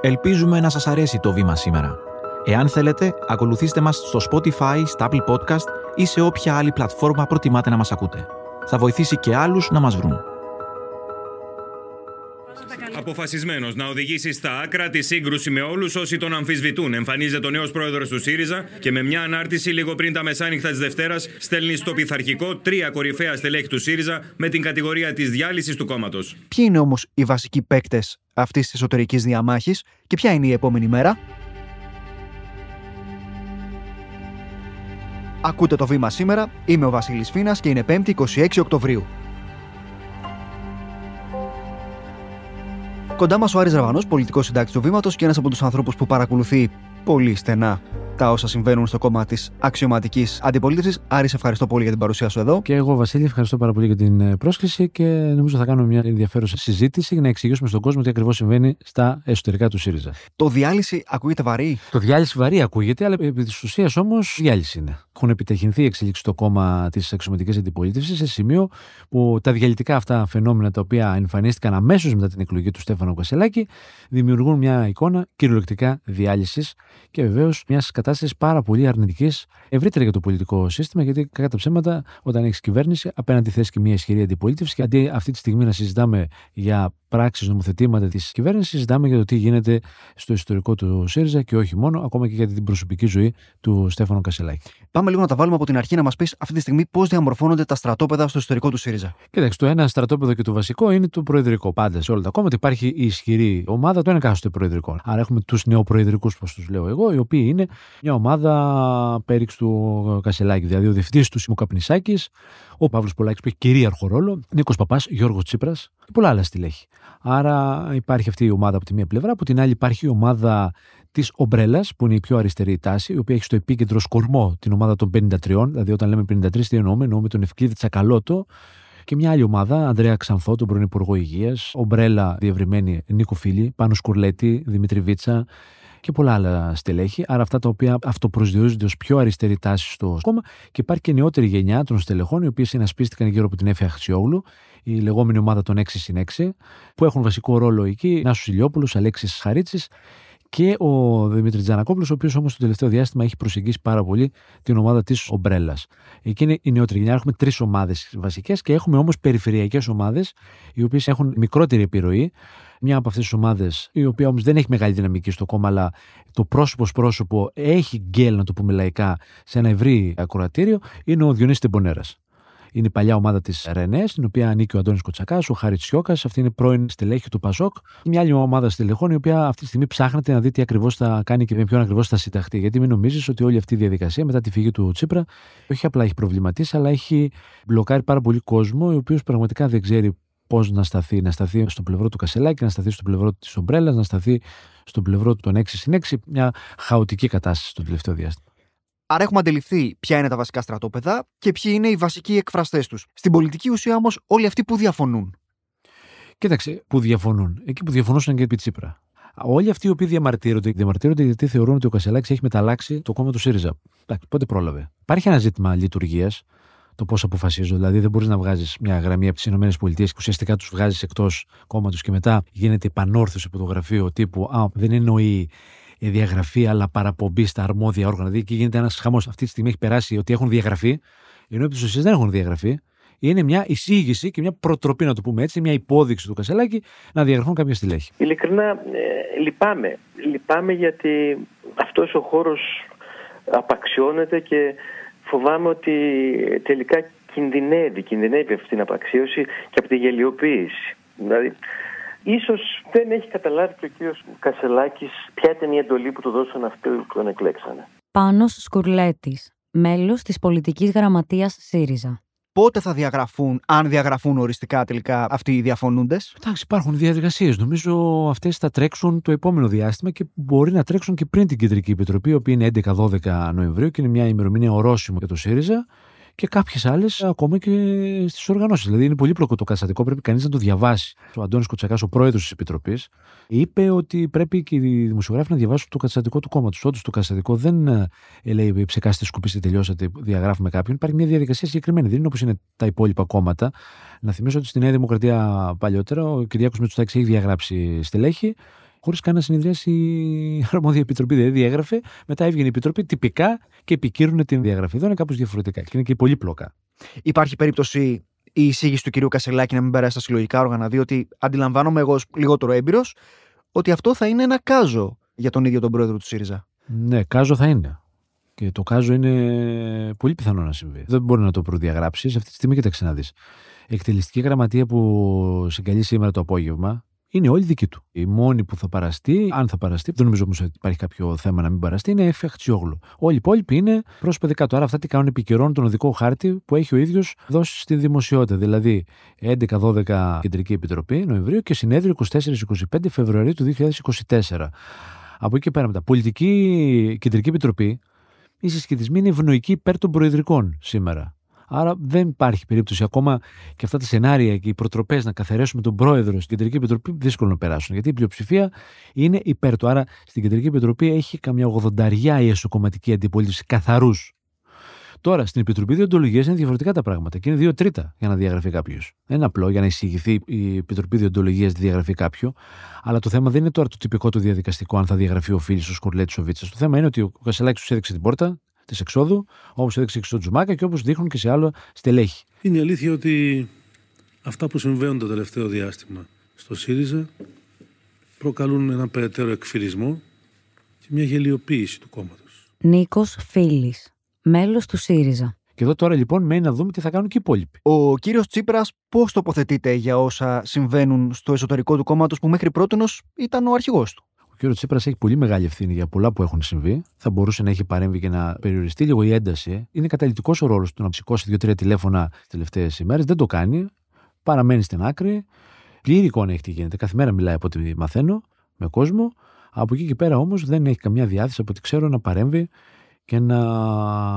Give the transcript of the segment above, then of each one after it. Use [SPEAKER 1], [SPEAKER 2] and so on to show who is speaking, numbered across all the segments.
[SPEAKER 1] Ελπίζουμε να σας αρέσει το βήμα σήμερα. Εάν θέλετε, ακολουθήστε μας στο Spotify, στα Apple Podcast ή σε όποια άλλη πλατφόρμα προτιμάτε να μας ακούτε. Θα βοηθήσει και άλλους να μας βρουν.
[SPEAKER 2] Αποφασισμένος να οδηγήσει στα άκρα τη σύγκρουση με όλους όσοι τον αμφισβητούν. Εμφανίζεται ο νέος πρόεδρος του ΣΥΡΙΖΑ και με μια ανάρτηση λίγο πριν τα μεσάνυχτα της Δευτέρας στέλνει στο πειθαρχικό τρία κορυφαία στελέχη του ΣΥΡΙΖΑ με την κατηγορία της διάλυσης του κόμματος.
[SPEAKER 3] Ποιοι είναι όμως οι βασικοί παίκτες αυτής της εσωτερικής διαμάχης και ποια είναι η επόμενη μέρα; Ακούτε το βήμα σήμερα. Είμαι ο Βασίλης Φίνας και είναι 5η 26 Οκτωβρίου. Κοντά μας ο Άρης Ραβανός, πολιτικός συντάκτης του Βήματος και ένας από τους ανθρώπους που παρακολουθεί πολύ στενά τα όσα συμβαίνουν στο κόμμα της αξιωματικής αντιπολίτευσης. Άρης, ευχαριστώ πολύ για την παρουσία σου εδώ.
[SPEAKER 4] Και εγώ, Βασίλη, ευχαριστώ πάρα πολύ για την ε, πρόσκληση και νομίζω θα κάνουμε μια ενδιαφέρουσα συζήτηση για να εξηγήσουμε στον κόσμο τι ακριβώς συμβαίνει στα εσωτερικά του ΣΥΡΙΖΑ.
[SPEAKER 3] Το διάλυση ακούγεται βαρύ;
[SPEAKER 4] Το διάλυση βαρύ ακούγεται, αλλά επί της ουσίας όμως διάλυση είναι. Έχουν επιταχυνθεί οι εξελίξεις στο κόμμα της αξιωματικής αντιπολίτευσης σε σημείο που τα διαλυτικά αυτά φαινόμενα τα οποία εμφανίστηκαν αμέσως μετά την εκλογή του Στέφανο Κασελάκη δημιουργούν μια εικόνα κυριολεκτικά διάλυσης και βεβαίως μιας κατάσταση πάρα πολύ αρνητική ευρύτερα για το πολιτικό σύστημα, γιατί κατά ψέματα, όταν έχεις κυβέρνηση, απέναντι θες και μια ισχυρή αντιπολίτευση και αντί αυτή τη στιγμή να συζητάμε για πράξεις, νομοθετήματα της κυβέρνησης, συζητάμε για το τι γίνεται στο ιστορικό του ΣΥΡΙΖΑ και όχι μόνο, ακόμα και για την προσωπική ζωή του Στέφανο Κασελάκη.
[SPEAKER 3] Πάμε λίγο να τα βάλουμε από την αρχή να μας πεις αυτή τη στιγμή πώς διαμορφώνονται τα στρατόπεδα στο ιστορικό του ΣΥΡΙΖΑ.
[SPEAKER 4] Κοίταξε, το ένα στρατόπεδο και το βασικό είναι το προεδρικό. Πάντα σε όλα τα κόμματα υπάρχει η ισχυρή ομάδα των εκάστοτε προεδρικών. Άρα έχουμε τους νεοπροεδρικούς, όπως τους λέω εγώ, οι οποίοι είναι μια ομάδα πέριξ του Κασελάκη. Δηλαδή ο διευθυντή του Σιμοκαπνισάκη, ο Παύλος Πολάκης που έχει κυρίαρχο ρόλο, Νίκος Παπάς, Γιώργος Τσίπρας και πολλά άλλα στελέχη. Άρα υπάρχει αυτή η ομάδα από τη μία πλευρά, από την άλλη υπάρχει η ομάδα της Ομπρέλας, που είναι η πιο αριστερή τάση, η οποία έχει στο επίκεντρο σκορμό την ομάδα των 53. Δηλαδή, όταν λέμε 53, τι εννοούμε, εννοούμε τον Ευκλήδη Τσακαλώτο, και μια άλλη ομάδα, Ανδρέα Ξανθό, τον πρώην Υπουργό Υγείας, Ομπρέλα διευρυμένη Νίκο Φίλη, Πάνος Σκουρλέτη, Δημήτρη Βίτσα και πολλά άλλα στελέχη. Άρα αυτά τα οποία αυτοπροσδιορίζονται ως πιο αριστερή τάση στο κόμμα. Και υπάρχει και νεότερη γενιά των στελεχών, οι οποίες συνασπίστηκαν γύρω από την Έφη Αχτσιόγλου, η λεγόμενη ομάδα των 6 συν 6, που έχουν βασικό ρόλο εκεί Νάσου Ηλιόπουλος, Αλέξης Χαρίτσης και ο Δημήτρης Τζανακόπουλος, ο οποίος όμως το τελευταίο διάστημα έχει προσεγγίσει πάρα πολύ την ομάδα της Ομπρέλας. Εκεί είναι η νεότερη γενιά. Έχουμε τρεις ομάδες βασικές και έχουμε όμως περιφερειακές ομάδες, οι οποίες έχουν μικρότερη επιρροή. Μια από αυτές τις ομάδες, η οποία όμως δεν έχει μεγάλη δυναμική στο κόμμα, αλλά το πρόσωπος πρόσωπο έχει γκέλ, να το πούμε λαϊκά, σε ένα ευρύ ακροατήριο, είναι ο Διονύσης Τεμπονέρας. Είναι η παλιά ομάδα της Ρενέ, στην οποία ανήκει ο Αντώνης Κοτσακάς, ο Χάρης Τσιόκα. Αυτή είναι πρώην στελέχη του Πασόκ. Μια άλλη ομάδα στελεχών, η οποία αυτή τη στιγμή ψάχνεται να δει τι ακριβώς θα κάνει και με ποιον ακριβώς θα συνταχθεί. Γιατί μην νομίζεις ότι όλη αυτή η διαδικασία μετά τη φυγή του Τσίπρα όχι απλά έχει προβληματίσει, αλλά έχει μπλοκάρει πάρα πολύ κόσμο, ο οποίος πραγματικά δεν ξέρει πώς να σταθεί. Να σταθεί στο πλευρό του Κασελάκη, να σταθεί στο πλευρό της Ομπρέλας, να σταθεί στο πλευρό των 6 συν 6. Μια χαοτική κατάσταση το τελευταίο διάστημα.
[SPEAKER 3] Άρα έχουμε αντιληφθεί ποια είναι τα βασικά στρατόπεδα και ποιοι είναι οι βασικοί εκφραστές τους. Στην πολιτική ουσία όμως, όλοι αυτοί που διαφωνούν.
[SPEAKER 4] Κοίταξε, που διαφωνούν. Εκεί που διαφωνούσαν και επί Τσίπρα. Όλοι αυτοί οι οποίοι διαμαρτύρονται, διαμαρτύρονται γιατί θεωρούν ότι ο Κασελάκης έχει μεταλλάξει το κόμμα του ΣΥΡΙΖΑ. Εντάξει, πότε πρόλαβε. Υπάρχει ένα ζήτημα λειτουργίας, το πώς αποφασίζω. Δηλαδή, δεν μπορείς να βγάζεις μια γραμμή από τις ΗΠΑ και ουσιαστικά τους βγάζεις εκτός κόμματος και μετά γίνεται επανόρθωση από το γραφείο τύπου Α, δεν εννοεί διαγραφή αλλά παραπομπή στα αρμόδια όργανα. Δηλαδή, εκεί γίνεται ένας χαμός. Αυτή τη στιγμή έχει περάσει ότι έχουν διαγραφεί, ενώ επί τη δεν έχουν διαγραφεί. Είναι μια εισήγηση και μια προτροπή, να το πούμε έτσι, μια υπόδειξη του Κασελάκη να διαγραφούν κάποια στελέχη.
[SPEAKER 5] Ειλικρινά, ε, λυπάμαι. Λυπάμαι γιατί αυτός ο χώρος απαξιώνεται και φοβάμαι ότι τελικά κινδυνεύει, κινδυνεύει αυτή την απαξίωση και από τη γελιοποίηση. Δηλαδή, ίσως δεν έχει καταλάβει και ο κύριος Κασελάκης ποια ήταν η εντολή που του δώσαν αυτοί που τον εκλέξανε.
[SPEAKER 6] Πάνος Σκουρλέτης, μέλος της πολιτικής γραμματείας ΣΥΡΙΖΑ.
[SPEAKER 3] Πότε θα διαγραφούν, αν διαγραφούν οριστικά τελικά αυτοί οι διαφωνούντες;
[SPEAKER 4] Εντάξει, υπάρχουν διαδικασίες. Νομίζω αυτές θα τρέξουν το επόμενο διάστημα και μπορεί να τρέξουν και πριν την Κεντρική Επιτροπή, η οποία είναι 11-12 Νοεμβρίου και είναι μια ημερομηνία ορόσημο για το ΣΥΡΙΖΑ και κάποιες άλλες ακόμα και στις οργανώσεις. Δηλαδή είναι πολύ το καταστατικό, πρέπει κανείς να το διαβάσει. Ο Αντώνης Κοτσακάς, ο πρόεδρος της Επιτροπής, είπε ότι πρέπει και οι δημοσιογράφοι να διαβάσουν το καταστατικό του κόμματος. Όντως το καταστατικό δεν ε, λέει ψεκάστε, σκουπίστε, τελειώσατε, διαγράφουμε κάποιον. Υπάρχει μια διαδικασία συγκεκριμένη. Δεν είναι όπως είναι τα υπόλοιπα κόμματα. Να θυμίσω ότι στη Νέα Δημοκρατία παλιότερα ο Κυριάκος Μητσοτάκης έχει διαγράψει στελέχη χωρίς καν να συνεδριάσει η αρμόδια επιτροπή. Δηλαδή διέγραφε, μετά έβγαινε η επιτροπή τυπικά και επικύρωνε την διαγραφή. Εδώ είναι κάπως διαφορετικά και είναι και πολύ πλοκά.
[SPEAKER 3] Υπάρχει περίπτωση η εισήγηση του κυρίου Κασελάκη να μην περάσει στα συλλογικά όργανα, διότι αντιλαμβάνομαι εγώ ως λιγότερο έμπειρος ότι αυτό θα είναι ένα κάζο για τον ίδιο τον πρόεδρο του ΣΥΡΙΖΑ.
[SPEAKER 4] Ναι, κάζο θα είναι. Και το κάζο είναι πολύ πιθανό να συμβεί. Δεν μπορεί να το προδιαγράψεις. Αυτή τη στιγμή, κοίταξε να δεις. Εκτελεστική γραμματεία που συγκαλεί σήμερα το απόγευμα είναι όλη δική του. Η μόνη που θα παραστεί, αν θα παραστεί, δεν νομίζω όμως ότι υπάρχει κάποιο θέμα να μην παραστεί, είναι Εφη Αχτσιόγλου. Όλοι οι υπόλοιποι είναι πρόσωπα δικά του. Άρα αυτά τι κάνουν, επικαιρώνουν τον οδικό χάρτη που έχει ο ίδιος δώσει στη δημοσιότητα. Δηλαδή 11-12 Κεντρική Επιτροπή Νοεμβρίου και συνέδριο 24-25 Φεβρουαρίου του 2024. Από εκεί και πέρα μετά. Πολιτική Κεντρική Επιτροπή, οι συσχετισμοί είναι ευνοϊκοί υπέρ των προεδρικών σήμερα. Άρα δεν υπάρχει περίπτωση ακόμα και αυτά τα σενάρια και οι προτροπές να καθαρέσουμε τον πρόεδρο στην Κεντρική Επιτροπή δύσκολο να περάσουν. Γιατί η πλειοψηφία είναι υπέρ του. Άρα στην Κεντρική Επιτροπή έχει καμιά ογδονταριά η εσωκομματική αντιπολίτευση καθαρούς. Τώρα στην Επιτροπή Διοντολογίας είναι διαφορετικά τα πράγματα και είναι δύο τρίτα για να διαγραφεί κάποιος. Δεν είναι απλό για να εισηγηθεί η Επιτροπή Διοντολογίας να διαγραφεί κάποιο. Αλλά το θέμα δεν είναι τώρα το τυπικό του διαδικαστικό, αν θα διαγραφεί ο Φίλης, ο Σκορλέτη, ο Βίτσας. Το θέμα είναι ότι ο Κασελάκης τους έδειξε την πόρτα, της εξόδου, όπως έδειξε και στο Τζουμάκα και όπως δείχνουν και σε άλλο στελέχη.
[SPEAKER 7] Είναι η αλήθεια ότι αυτά που συμβαίνουν το τελευταίο διάστημα στο ΣΥΡΙΖΑ προκαλούν έναν περαιτέρω εκφυλισμό και μια γελιοποίηση του κόμματος.
[SPEAKER 6] Νίκος Φίλης, μέλος του ΣΥΡΙΖΑ.
[SPEAKER 4] Και εδώ τώρα λοιπόν μένει να δούμε τι θα κάνουν και οι υπόλοιποι.
[SPEAKER 3] Ο κύριος Τσίπρας πώς τοποθετείται για όσα συμβαίνουν στο εσωτερικό του κόμματος που μέχρι πρώτη ήταν ο αρχηγός του;
[SPEAKER 4] Ο κ. Τσίπρας έχει πολύ μεγάλη ευθύνη για πολλά που έχουν συμβεί. Θα μπορούσε να έχει παρέμβει και να περιοριστεί λίγο η ένταση. Είναι καταλητικός ο ρόλος του να σηκώσει δύο-τρία τηλέφωνα τις τελευταίες ημέρες. Δεν το κάνει. Παραμένει στην άκρη. Πλήρη εικόνα έχει τι γίνεται. Κάθε μέρα μιλάει από ό,τι μαθαίνω με κόσμο. Από εκεί και πέρα όμως δεν έχει καμιά διάθεση από ό,τι ξέρω να παρέμβει και να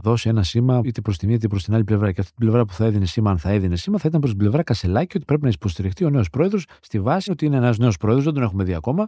[SPEAKER 4] δώσει ένα σήμα είτε προς τη μία είτε προς την άλλη πλευρά. Και αυτή την πλευρά που θα έδινε σήμα, αν θα έδινε σήμα, θα ήταν προς την πλευρά Κασελάκη ότι πρέπει να υποστηριχτεί ο νέος πρόεδρος στη βάση ότι είναι ένας νέος πρόεδρος, δεν τον έχουμε δει ακόμα.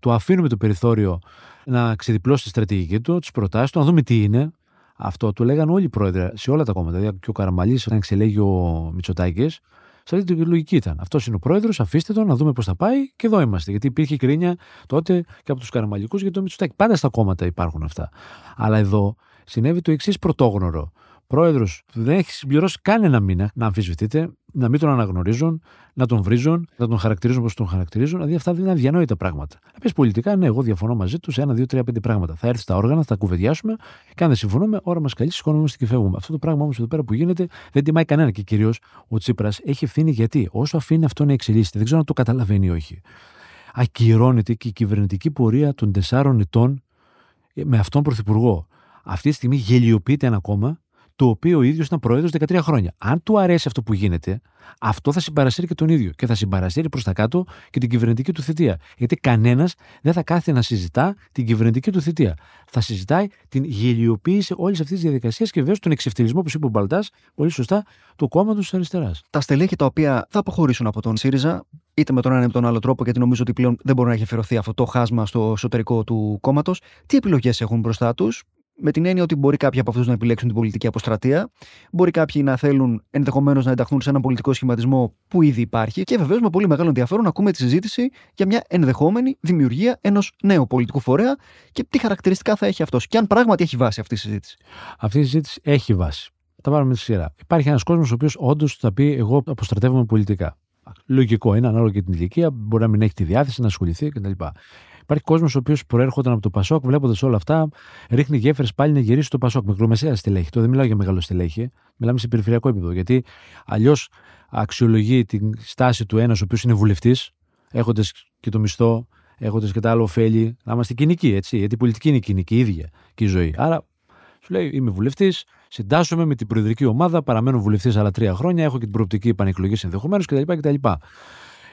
[SPEAKER 4] Του αφήνουμε το περιθώριο να ξεδιπλώσει τη στρατηγική του, τις προτάσεις του, να δούμε τι είναι. Αυτό το λέγανε όλοι οι πρόεδροι σε όλα τα κόμματα. Δηλαδή και ο Καραμαλής, όταν εξελέγει ο Μητσοτάκης, σε αυτή τη λογική ήταν. Αυτός είναι ο πρόεδρος, αφήστε τον να δούμε πώς θα πάει και εδώ είμαστε. Γιατί υπήρχε κρίνια τότε και από τους Καραμαλικούς για το Μητσοτάκη. Πάντα στα κόμματα υπάρχουν αυτά. Αλλά εδώ συνέβη το εξής πρωτόγνωρο. Πρόεδρος δεν έχει συμπληρώσει καν ένα μήνα να αμφισβητείτε, να μην τον αναγνωρίζουν, να τον βρίζουν, να τον χαρακτηρίζουν όπως τον χαρακτηρίζουν. Δηλαδή αυτά δεν είναι αδιανόητα πράγματα. Να πεις πολιτικά, ναι, εγώ διαφωνώ μαζί τους σε ένα, δύο, τρία, πέντε πράγματα. Θα έρθει στα όργανα, θα τα κουβεντιάσουμε και αν δεν συμφωνούμε, ώρα μας καλή, σηκώνομαστε και φεύγουμε. Αυτό το πράγμα όμως εδώ πέρα που γίνεται δεν τιμάει κανένα και κυρίως ο Τσίπρας έχει ευθύνη γιατί όσο αφήνει αυτό να εξελίσσεται, δεν ξέρω αν το καταλαβαίνει ή όχι. Ακυρώνεται και η κυβερνητική πορεία των τεσσάρων ετών με αυτόν πρωθυπουργό. Αυτή τη στιγμή γελιοποιείται ένα κόμμα το οποίο ο ίδιος ήταν πρόεδρος 13 χρόνια. Αν του αρέσει αυτό που γίνεται, αυτό θα συμπαρασύρει και τον ίδιο και θα συμπαρασύρει προς τα κάτω και την κυβερνητική του θητεία. Γιατί κανένας δεν θα κάθεται να συζητά την κυβερνητική του θητεία. Θα συζητάει την γελιοποίηση όλης αυτής της διαδικασίας και βέβαια τον εξευτελισμό, όπως είπε ο Μπαλτάς, πολύ σωστά, του κόμματος της αριστεράς.
[SPEAKER 3] Τα στελέχη τα οποία θα αποχωρήσουν από τον ΣΥΡΙΖΑ, είτε με τον ένα είτε με τον άλλο τρόπο, γιατί νομίζω ότι πλέον δεν μπορεί να έχει αφαιρωθεί αυτό το χάσμα στο εσωτερικό του κόμματος, τι επιλογές έχουν μπροστά τους, με την έννοια ότι μπορεί κάποιοι από αυτούς να επιλέξουν την πολιτική αποστρατεία, μπορεί κάποιοι να θέλουν ενδεχομένως να ενταχθούν σε έναν πολιτικό σχηματισμό που ήδη υπάρχει και βεβαίως με πολύ μεγάλο ενδιαφέρον να ακούμε τη συζήτηση για μια ενδεχόμενη δημιουργία ενός νέου πολιτικού φορέα και τι χαρακτηριστικά θα έχει αυτός και αν πράγματι έχει βάση αυτή η συζήτηση.
[SPEAKER 4] Αυτή η συζήτηση έχει βάση. Τα πάρουμε με τη σειρά. Υπάρχει ένας κόσμος ο οποίος όντως θα πει: Εγώ αποστρατεύομαι πολιτικά. Λογικό είναι, ανάλογα και την ηλικία, μπορεί να μην έχει τη διάθεση να ασχοληθεί κτλ. Υπάρχει κόσμος ο οποίος προέρχονταν από το Πασόκ, βλέποντας όλα αυτά, ρίχνει γέφυρες πάλι να γυρίσει το Πασόκ. Μικρομεσαία στελέχη. Το δεν μιλάω για μεγάλο στελέχη. Μιλάμε σε περιφερειακό επίπεδο. Γιατί αλλιώς αξιολογεί την στάση του ένας ο οποίος είναι βουλευτής, έχοντας και το μισθό, έχοντας και τα άλλα ωφέλη. Να είμαστε κοινικοί, έτσι. Γιατί η πολιτική είναι κοινική, ίδια και η ζωή. Άρα σου λέει: Είμαι βουλευτής, συντάσσομαι με την προεδρική ομάδα, παραμένω βουλευτής άλλα τρία χρόνια, έχω και την προοπτική επανεκλογή ενδεχομένως κτλ.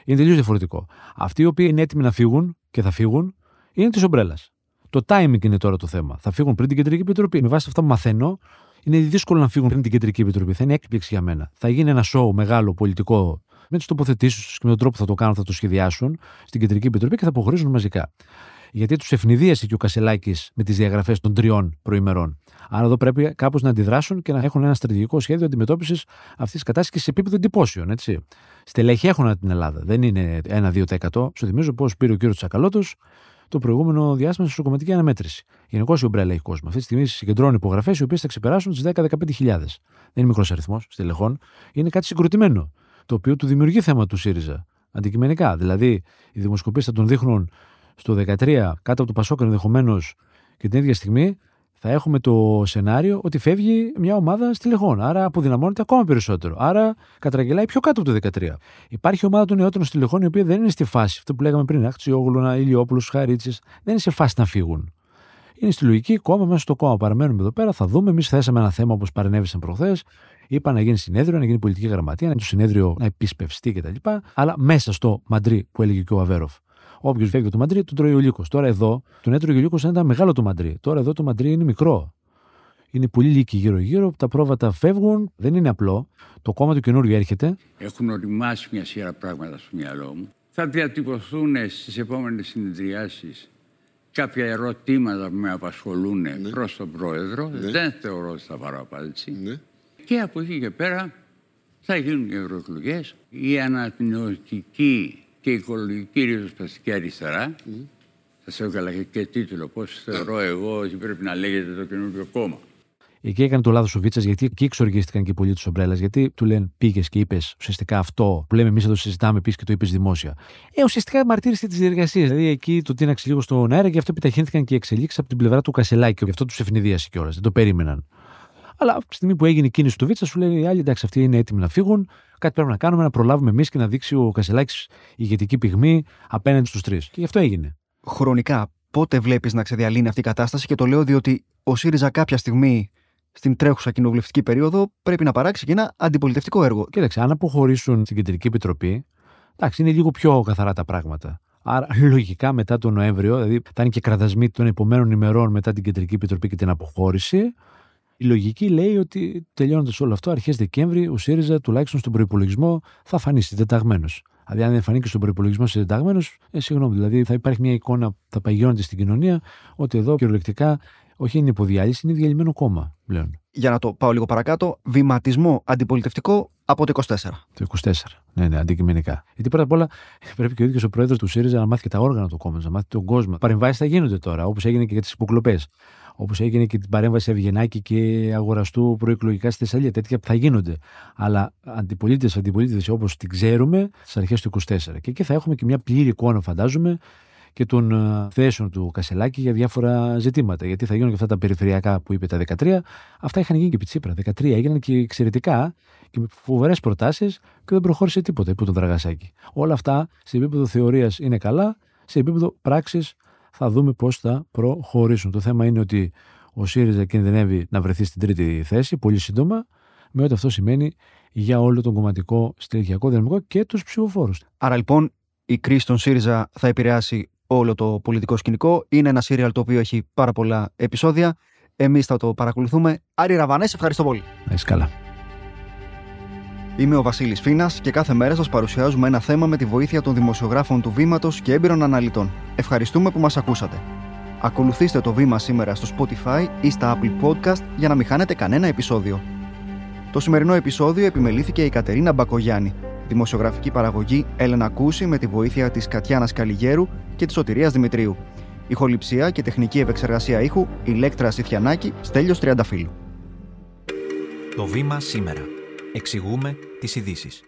[SPEAKER 4] Είναι τελείως διαφορετικό. Αυτοί οι οποίοι είναι έτοιμοι να φύγουν και θα φύγουν είναι της ομπρέλας. Το timing είναι τώρα το θέμα. Θα φύγουν πριν την Κεντρική Επιτροπή. Με βάση αυτά που μαθαίνω, είναι δύσκολο να φύγουν πριν την Κεντρική Επιτροπή. Θα είναι έκπληξη για μένα. Θα γίνει ένα σοου μεγάλο πολιτικό με τις τοποθετήσεις τους και με τον τρόπο που θα το κάνουν, θα το σχεδιάσουν στην Κεντρική Επιτροπή και θα αποχωρήσουν μαζικά. Γιατί τους ευνηδίασε και ο Κασελάκης με τις διαγραφές των τριών προημερών. Άρα εδώ πρέπει κάπως να αντιδράσουν και να έχουν ένα στρατηγικό σχέδιο αντιμετώπισης αυτής της κατάστασης σε επίπεδο εντυπώσεων. Έτσι. Στελέχη έχουν την Ελλάδα. Δεν είναι 1-2%. Σου θυμίζω πώς πήρε ο κύριος Τσακαλώτος το προηγούμενο διάστημα στη σοκομματική αναμέτρηση. Γενικώς η ομπρέλα έχει κόσμο. Αυτή τη στιγμή συγκεντρώνει υπογραφές οι οποίες θα ξεπεράσουν τις 10-15.000. Δεν είναι μικρός αριθμός στελεχών. Είναι κάτι συγκροτημένο. Το οποίο του δημιουργεί θέμα του ΣΥΡΙΖΑ. Αντικειμενικά. Δηλαδή, οι δημοσκοπήσεις θα τον δείχνουν στο 13 κάτω από το Πασόκ ενδεχομένως και την ίδια στιγμή θα έχουμε το σενάριο ότι φεύγει μια ομάδα στελεχών. Άρα αποδυναμώνεται ακόμα περισσότερο. Άρα κατραγγελάει πιο κάτω από το 13. Υπάρχει ομάδα των νεότερων στελεχών η οποία δεν είναι στη φάση, αυτό που λέγαμε πριν, Αχτσιόγλουνα, Ηλιόπουλος, Χαρίτσης, δεν είναι σε φάση να φύγουν. Είναι στη λογική κόμμα μέσα στο κόμμα. Παραμένουμε εδώ πέρα, θα δούμε. Εμείς θέσαμε ένα θέμα όπως παρενέβησαν προχθές. Είπα να γίνει συνέδριο, να γίνει πολιτική γραμματεία, να το συνέδριο να επισπευστεί κτλ. Αλλά μέσα στο Μαντρί που έλεγε και ο Αβέροφ. Όποιος φεύγει από το Μαντρί, τον τρώει ο λύκος. Τώρα εδώ, τον έτρωγε ο λύκος ήταν μεγάλο το Μαντρί. Τώρα εδώ το Μαντρί είναι μικρό. Είναι πολύ λύκοι γύρω-γύρω, τα πρόβατα φεύγουν, δεν είναι απλό. Το κόμμα του καινούργιου έρχεται.
[SPEAKER 8] Έχουν οριμάσει μια σειρά πράγματα στο μυαλό μου. Θα διατυπωθούν στις επόμενες συνεδριάσεις κάποια ερωτήματα που με απασχολούν ναι. προς τον πρόεδρο. Ναι. Δεν θεωρώ ότι θα πάρω απάντηση. Ναι. Και από εκεί και πέρα θα γίνουν οι ευρωεκλογές. Η αναπνευστική και οικολογική ριζοσπαστική αριστερά. Mm. Σας έβγαλα και τίτλο πώς θεωρώ εγώ ότι πρέπει να λέγεται το καινούργιο κόμμα.
[SPEAKER 4] Εκεί έκανε το λάθος ο Βίτσας, γιατί εκεί εξοργίστηκαν και πολλοί τους ομπρέλα. Γιατί του λένε πήγες και είπες ουσιαστικά αυτό που λέμε εμείς εδώ συζητάμε, πεις και το είπες δημόσια. Ε, ουσιαστικά μαρτύρησε τις διεργασίες. Δηλαδή εκεί το τίναξε λίγο στον αέρα και αυτό επιταχύνθηκαν και οι εξελίξεις από την πλευρά του Κασελάκη. Και αυτό τους ευνηδίασε κιόλας. Δεν το περίμεναν. Αλλά από τη στιγμή που έγινε η κίνηση του Βίτσα, σου λένε οι άλλοι εντάξει, αυτοί είναι έτοιμοι να φύγουν. Κάτι πρέπει να κάνουμε, να προλάβουμε εμείς και να δείξει ο Κασελάκης ηγετική πυγμή απέναντι στους τρεις. Και γι' αυτό έγινε.
[SPEAKER 3] Χρονικά, πότε βλέπεις να ξεδιαλύνει αυτή η κατάσταση; Και το λέω διότι ο ΣΥΡΙΖΑ κάποια στιγμή στην τρέχουσα κοινοβουλευτική περίοδο πρέπει να παράξει και ένα αντιπολιτευτικό έργο.
[SPEAKER 4] Κοίταξε, αν αποχωρήσουν στην Κεντρική Επιτροπή, εντάξει, είναι λίγο πιο καθαρά τα πράγματα. Άρα, λογικά μετά τον Νοέμβριο, δηλαδή θα είναι και κραδασμοί των επομένων ημερών μετά την Κεντρική Επιτροπή και την αποχώρηση, η λογική λέει ότι τελειώνοντας όλο αυτό, αρχές Δεκέμβρη, ο ΣΥΡΙΖΑ τουλάχιστον στον προπολογισμό θα φανεί συντεταγμένος. Δηλαδή, αν δεν φανεί και στον προπολογισμό συντεταγμένος, ε, συγγνώμη, δηλαδή θα υπάρχει μια εικόνα, θα παγιώνεται στην κοινωνία, ότι εδώ κυριολεκτικά όχι είναι υποδιάλυση, είναι διαλυμένο κόμμα πλέον.
[SPEAKER 3] Για να το πάω λίγο παρακάτω, βηματισμό αντιπολιτευτικό από το 24.
[SPEAKER 4] Το 24. Ναι, ναι, αντικειμενικά. Γιατί πρώτα απ' όλα πρέπει και ο ίδιος ο πρόεδρος του ΣΥΡΙΖΑ να μάθει και τα όργανα του κόμματος, να μάθει τον κόσμο. Παρεμβάσεις θα γίνονται τώρα, όπως έγινε και για τις υποκλοπές όπως έγινε και την παρέμβαση Ευγενάκη και αγοραστού προεκλογικά στη Θεσσαλία. Τέτοια θα γίνονται. Αλλά αντιπολίτευση, αντιπολίτευση όπως την ξέρουμε στις αρχές του 24. Και εκεί θα έχουμε και μια πλήρη εικόνα, φαντάζομαι, και των ε, θέσεων του Κασελάκη για διάφορα ζητήματα. Γιατί θα γίνουν και αυτά τα περιφερειακά που είπε τα 13. Αυτά είχαν γίνει και Πιτσίπρα. 13 έγιναν και εξαιρετικά και με φοβερές προτάσεις και δεν προχώρησε τίποτα υπό τον Δραγασάκη. Όλα αυτά σε επίπεδο θεωρίας είναι καλά, σε επίπεδο πράξης θα δούμε πώς θα προχωρήσουν. Το θέμα είναι ότι ο ΣΥΡΙΖΑ κινδυνεύει να βρεθεί στην τρίτη θέση πολύ σύντομα, με ό,τι αυτό σημαίνει για όλο τον κομματικό στελεχειακό δυναμικό και τους ψηφοφόρους.
[SPEAKER 3] Άρα λοιπόν η κρίση των ΣΥΡΙΖΑ θα επηρεάσει όλο το πολιτικό σκηνικό. Είναι ένα σύριαλ το οποίο έχει πάρα πολλά επεισόδια. Εμείς θα το παρακολουθούμε. Άρη Ραβανές, ευχαριστώ πολύ.
[SPEAKER 4] Να είσαι καλά.
[SPEAKER 3] Είμαι ο Βασίλης Φίνας και κάθε μέρα σας παρουσιάζουμε ένα θέμα με τη βοήθεια των δημοσιογράφων του Βήματος και έμπειρων αναλυτών. Ευχαριστούμε που μας ακούσατε. Ακολουθήστε το βήμα σήμερα στο Spotify ή στα Apple Podcast για να μην χάνετε κανένα επεισόδιο. Το σημερινό επεισόδιο επιμελήθηκε η Κατερίνα Μπακογιάννη, δημοσιογραφική παραγωγή Έλενα Κούση με τη βοήθεια της Κατιάνας Καλιγέρου και της Σωτηρίας Δημητρίου. Ηχοληψία και τεχνική επεξεργασία ήχου Ηλέκτρα Σιθιανάκη Στέλιος Τριανταφύλου.
[SPEAKER 1] Το βήμα σήμερα. Εξηγούμε τις ειδήσεις.